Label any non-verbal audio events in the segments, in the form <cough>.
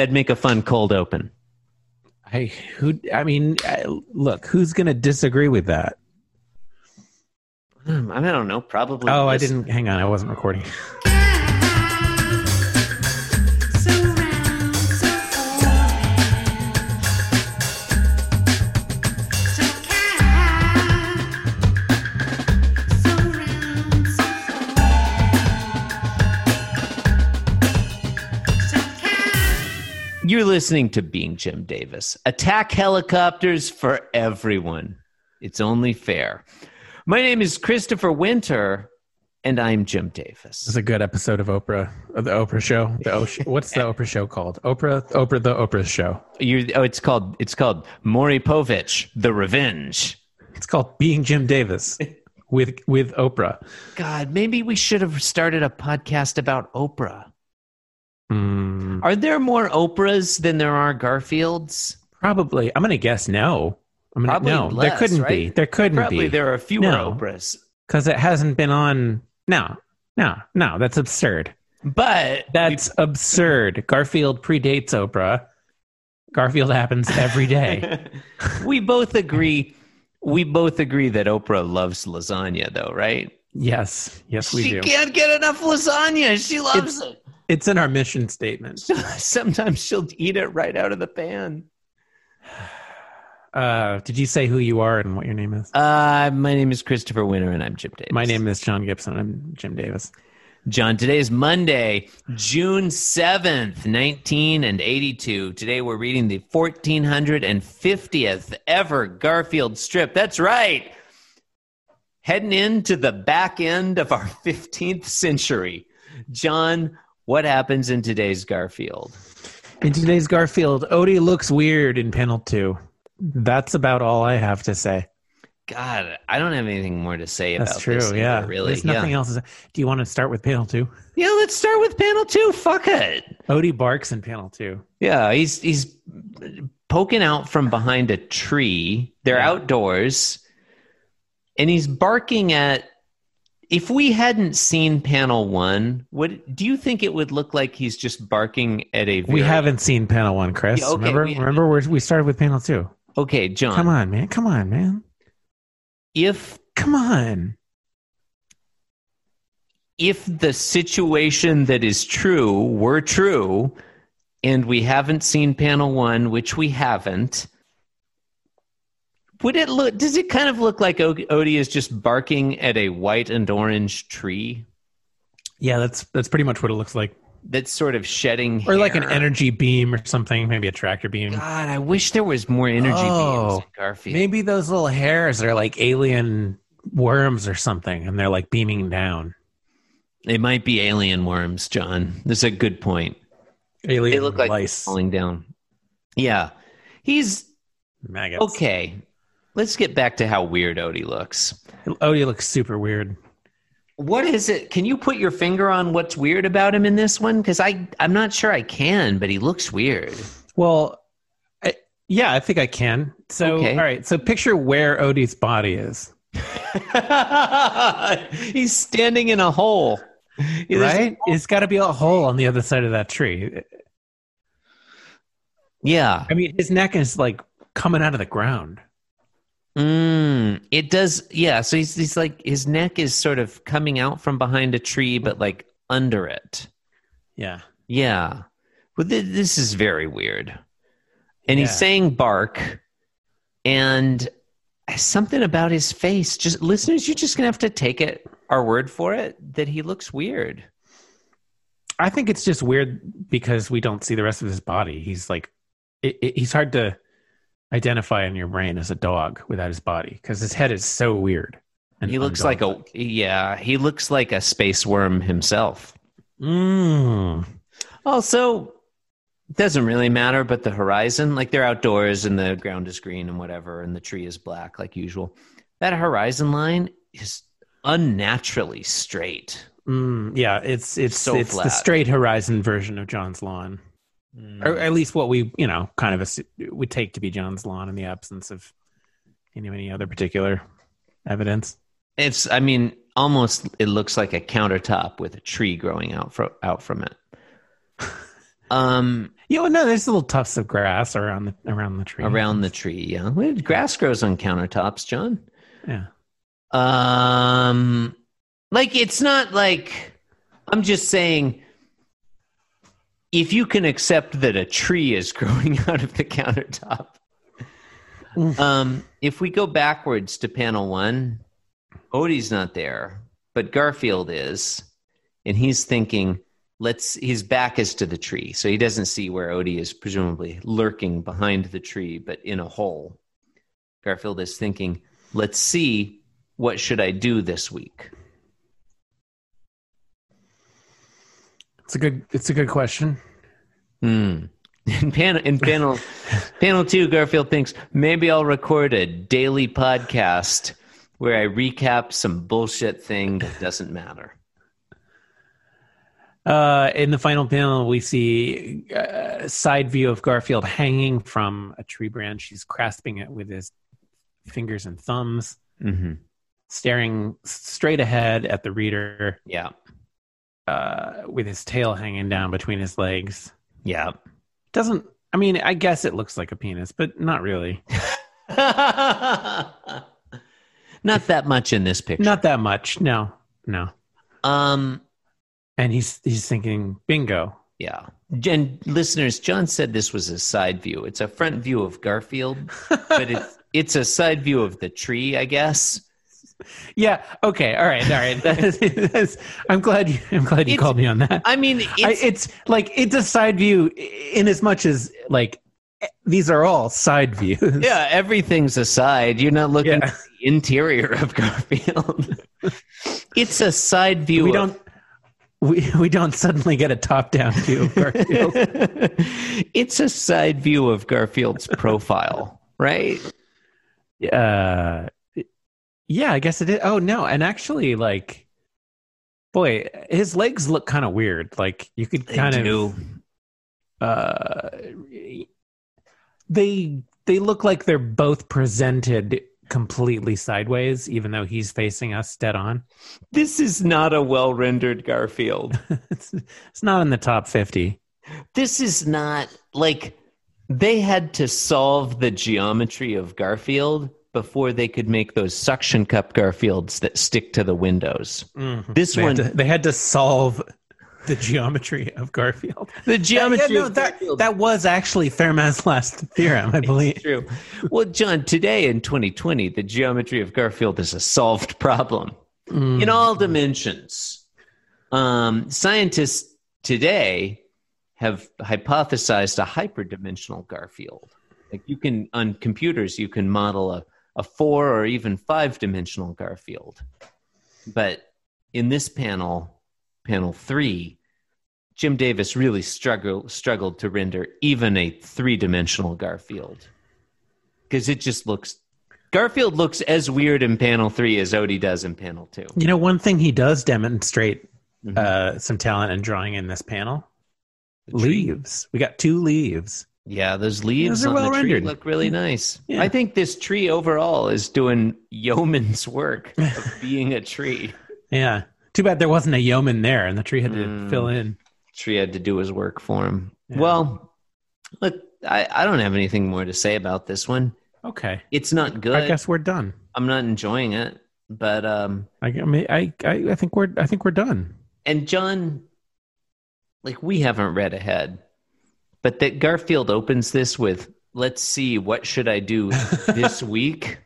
That'd make a fun cold open. I who I mean, I, look, who's going to disagree with that? Hmm, I don't know. Probably. Oh, I didn't. Hang on, I wasn't recording. <laughs> You're listening to Being Jim Davis. Attack helicopters for everyone. It's only fair. My name is Christopher Winter, and I'm Jim Davis. This is a good episode of Oprah, of the Oprah show. The Osh- <laughs> what's the Oprah show called? Oprah, Oprah, the Oprah show. you oh, it's called it's called Maury Povich, The Revenge. It's called Being Jim Davis <laughs> with with Oprah. God, maybe we should have started a podcast about Oprah. Mm, Are there more Oprahs than there are Garfields? probably. I'm going to guess no. I'm gonna, Probably no. less, there couldn't be. There couldn't Probably be. there are fewer No. Oprahs. because it hasn't been on. No, no, no. That's absurd. But That's absurd. Garfield predates Oprah. Garfield happens every day. <laughs> we both agree. We both agree that Oprah loves lasagna, though, right? yes, yes, we she do. can't get enough lasagna. She loves It's in our mission statement. <laughs> Sometimes she'll eat it right out of the pan. Uh, did you say who you are and what your name is? Uh, my name is Christopher Winter, and I'm Jim Davis. My name is John Gibson. I'm Jim Davis. John. Today is Monday, June 7th, 19 and 82. Today we're reading the 1450th ever Garfield strip. That's right. Heading into the back end of our <laughs> 15th century. John, what happens in today's Garfield? In today's Garfield, Odie looks weird in panel two. That's about all I have to say. God, I don't have anything more to say That's about true. this. either, yeah, really. There's nothing yeah. else. Do you want to start with panel two? yeah, let's start with panel two. Fuck it. Odie barks in panel two. Yeah, he's he's poking out from behind a tree. They're Yeah. outdoors, and he's barking at. If we hadn't seen panel one, would do you think it would look like he's just barking at a? We haven't seen panel one, Chris. Yeah, okay, remember? we- remember, where we started with panel two. Okay, John. Come on, man. Come on, man. If Come on. if the situation that is true were true, and we haven't seen panel one, which we haven't, would it look? Does it kind of look like O- Odie is just barking at a white and orange tree Yeah, that's that's pretty much what it looks like. that's sort of shedding, Or like an energy beam or something, maybe a tractor beam. God, I wish there was more energy Oh, beams in Garfield. Maybe those little hairs are like alien worms or something, and they're like beaming down. It might be alien worms, John. That's a good point. Alien They look like lice, falling down. Yeah, he's maggots. okay. Let's get back to how weird Odie looks. Odie looks super weird. What is it? Can you put your finger on what's weird about him in this one? Because I I'm not sure I can, but he looks weird. Well, I, yeah, I think I can. So, Okay. all right. So, picture where Odie's body is. <laughs> He's standing in a hole. There's- right? It's got to be a hole on the other side of that tree. Yeah. I mean, his neck is like coming out of the ground. Mm, it does. Yeah. So he's he's like his neck is sort of coming out from behind a tree, but like under it. Yeah. Yeah. Well, th- this is very weird. And he's saying bark, and something about his face. Just listeners, you're just gonna have to take it our word for it that he looks weird. I think it's just weird because we don't see the rest of his body. He's like, it, it, he's hard to identify in your brain as a dog without his body because his head is so weird. and he looks like a yeah. He looks like a space worm himself. Mm. Also, doesn't really matter, but the horizon, like they're outdoors and the ground is green and whatever, and the tree is black like usual. That horizon line is unnaturally straight. Mm, yeah, it's it's So it's the straight horizon version of John's lawn, or at least what we you know kind of would take to be John's lawn in the absence of any any other particular evidence. It's, I mean, almost it looks like a countertop with a tree growing out from out from it. <laughs> Um, Yeah, well, no, there's little tufts of grass around the around the tree. around the tree. Yeah, Well, grass grows on countertops, John. Yeah. Um, like it's not like I'm just saying. If you can accept that a tree is <laughs> growing out of the countertop, um, if we go backwards to panel one, Odie's not there, but Garfield is, and he's thinking, "Let's." His back is to the tree, so he doesn't see where Odie is presumably lurking behind the tree, but in a hole. Garfield is thinking, "Let's see what should I do this week." It's a good. It's a good question. Hmm. <laughs> In panel, in panel, <laughs> panel two, Garfield thinks maybe I'll record a daily podcast where I recap some bullshit thing that doesn't matter. Uh, in the final panel, we see a side view of Garfield hanging from a tree branch. He's grasping it with his fingers and thumbs, Mm-hmm. staring straight ahead at the reader, Yeah, uh, with his tail hanging down between his legs. yeah. Doesn't. I mean, I guess it looks like a penis, but not really. <laughs> Not that much in this picture. Not that much. No, no. Um. And he's he's thinking, bingo. Yeah. And listeners, John said this was a side view. It's a front view of Garfield, but it's it's a side view of the tree, I guess. Yeah. Okay. All right. All right. <laughs> That's, that's, I'm glad you. I'm glad you It's- called me on that. I mean, I, it's, it's like it's a side view in as much as like these are all side views. yeah, everything's a side. You're not looking Yeah. at the interior of <laughs> Garfield. it's a side view. We of- don't. We, we don't suddenly get a top down view of Garfield. <laughs> it's a side view of Garfield's profile, right? uh, yeah, I guess it is. Oh no, and actually, like, boy, his legs look kind of weird. Like you could kind of uh they they look like they're both presented completely sideways even though he's facing us dead on This is not a well rendered Garfield. <laughs> it's, it's not in the top 50 this is not like they had to solve the geometry of Garfield before they could make those suction cup Garfields that stick to the windows. This they one, had, to, they had to solve the geometry of garfield <laughs> the geometry Yeah, no, that, Garfield that was actually Fermat's last theorem i believe True. Well, John, today in 2020, the geometry of Garfield is a solved problem in all dimensions. Um, scientists today have hypothesized a hyperdimensional Garfield. Like you can, on computers, you can model a, a four or even five dimensional Garfield. But in this panel, panel three, Jim Davis really struggled struggled to render even a three dimensional Garfield because it just looks Garfield looks as weird in panel three as Odie does in panel two. you know one thing he does demonstrate Mhm. uh, some talent in drawing in this panel leaves we got two leaves Yeah, those leaves Those on the well tree look really nice. Yeah. I think this tree overall is doing yeoman's work <laughs> of being a tree. Yeah. Too bad there wasn't a yeoman there and the tree had to Mm. fill in. Tree had to do his work for him. Yeah. Well, look, I, I don't have anything more to say about this one. Okay. It's not good. I guess we're done. I'm not enjoying it, but um, I, I mean, I, I, I think we're, I think we're done. and John, like we haven't read ahead, but that Garfield opens this with, "Let's see, what should I do <laughs> this week?"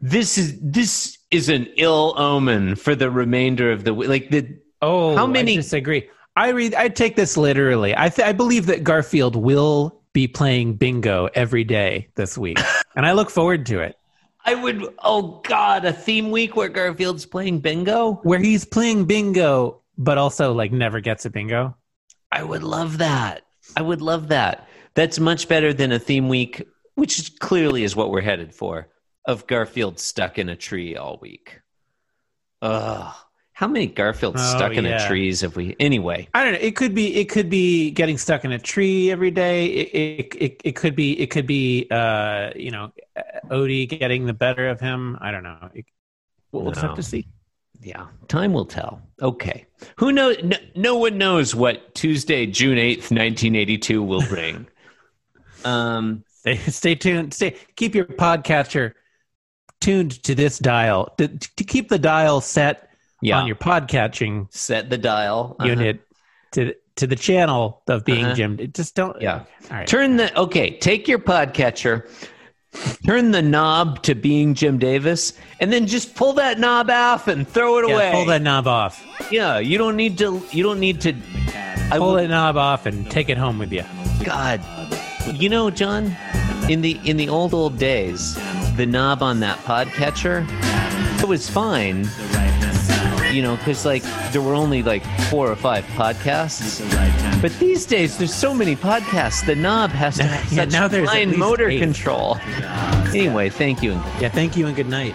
This is this is an ill omen for the remainder of the week. Like the Oh, How many- I disagree. I read. I take this literally. I, th- I believe that Garfield will be playing bingo every day this week, <laughs> and I look forward to it. I would, oh God, a theme week where Garfield's playing bingo. Where he's playing bingo, but also like never gets a bingo. I would love that. I would love that. That's much better than a theme week, which clearly is what we're headed for, of Garfield stuck in a tree all week. Ugh. How many Garfields Oh, stuck in yeah. a trees have we anyway? I don't know. It could be. It could be getting stuck in a tree every day. It it it, it could be. It could be. Uh, you know, Odie getting the better of him. I don't know. It, we'll No. have to see. Yeah, time will tell. Okay. Who knows? No, no one knows what Tuesday, June 8th, 1982 will <laughs> bring. um, Stay, stay tuned. Stay, keep your podcatcher tuned to this dial. To, to keep the dial set yeah. on your podcatching Set the dial. Uh-huh. unit to to the channel of being Uh-huh. Jim. Just don't. Yeah. All right. Turn the, okay, take your podcatcher, turn the knob to being Jim Davis, and then just pull that knob off and throw it Yeah, away. pull that knob off. Yeah, you don't need to, you don't need to. I Pull will- that knob off and take it home with you. God, you know, John, in the in the old old days, the knob on that podcatcher, it was fine. You know, because like there were only like four or five podcasts. But these days, there's so many podcasts. The knob has to <laughs> have Yeah, such now there's fine motor eight. control. Anyway, thank you. Yeah. Thank you and good night.